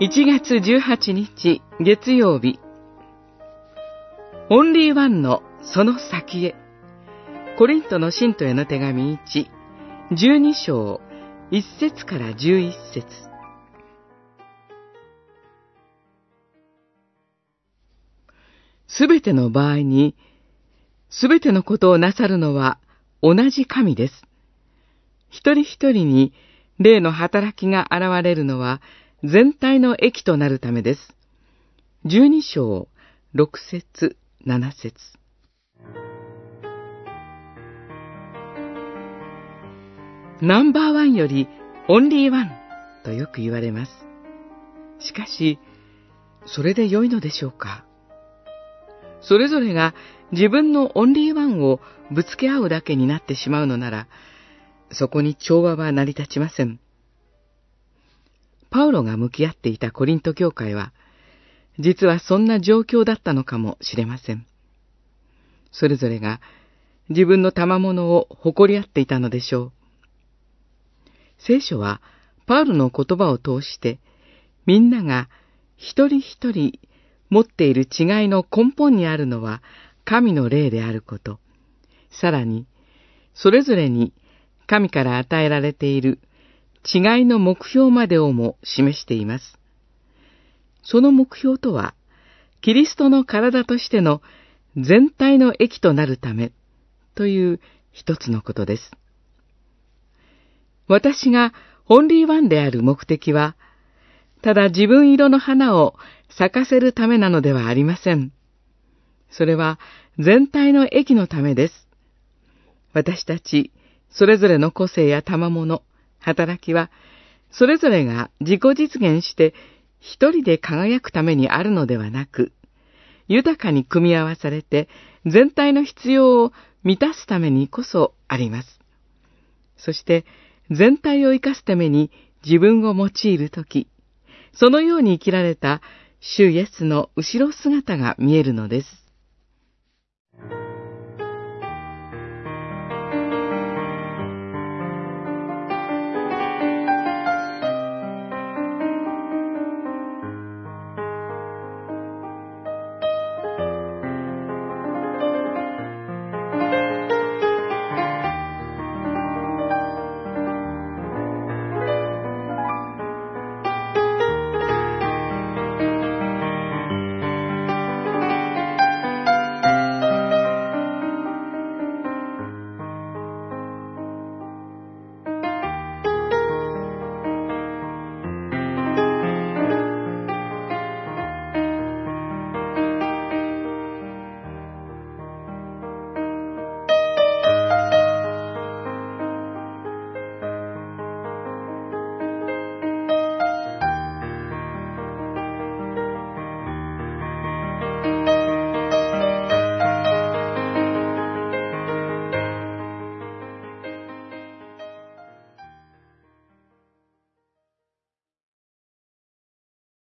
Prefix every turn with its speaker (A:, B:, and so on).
A: 1月18日月曜日。オンリーワンのその先へ。コリントの信徒への手紙1、12章、1節から11節。すべての場合に、すべてのことをなさるのは同じ神です。一人一人に霊の働きが現れるのは全体の益となるためです。十二章、六節、七節。ナンバーワンよりオンリーワンとよく言われます。しかし、それで良いのでしょうか？それぞれが自分のオンリーワンをぶつけ合うだけになってしまうのなら、そこに調和は成り立ちません。パウロが向き合っていたコリント教会は、実はそんな状況だったのかもしれません。それぞれが自分の賜物を誇り合っていたのでしょう。聖書はパウロの言葉を通して、みんなが一人一人持っている違いの根本にあるのは神の霊であること。さらに、それぞれに神から与えられている違いの目標までをも示しています。その目標とは、キリストの体としての全体の益となるためという一つのことです。私がオンリーワンである目的は、ただ自分色の花を咲かせるためなのではありません。それは全体の益のためです。私たち、それぞれの個性や賜物、働きは、それぞれが自己実現して一人で輝くためにあるのではなく、豊かに組み合わされて全体の必要を満たすためにこそあります。そして全体を生かすために自分を用いるとき、そのように生きられた主イエスの後ろ姿が見えるのです。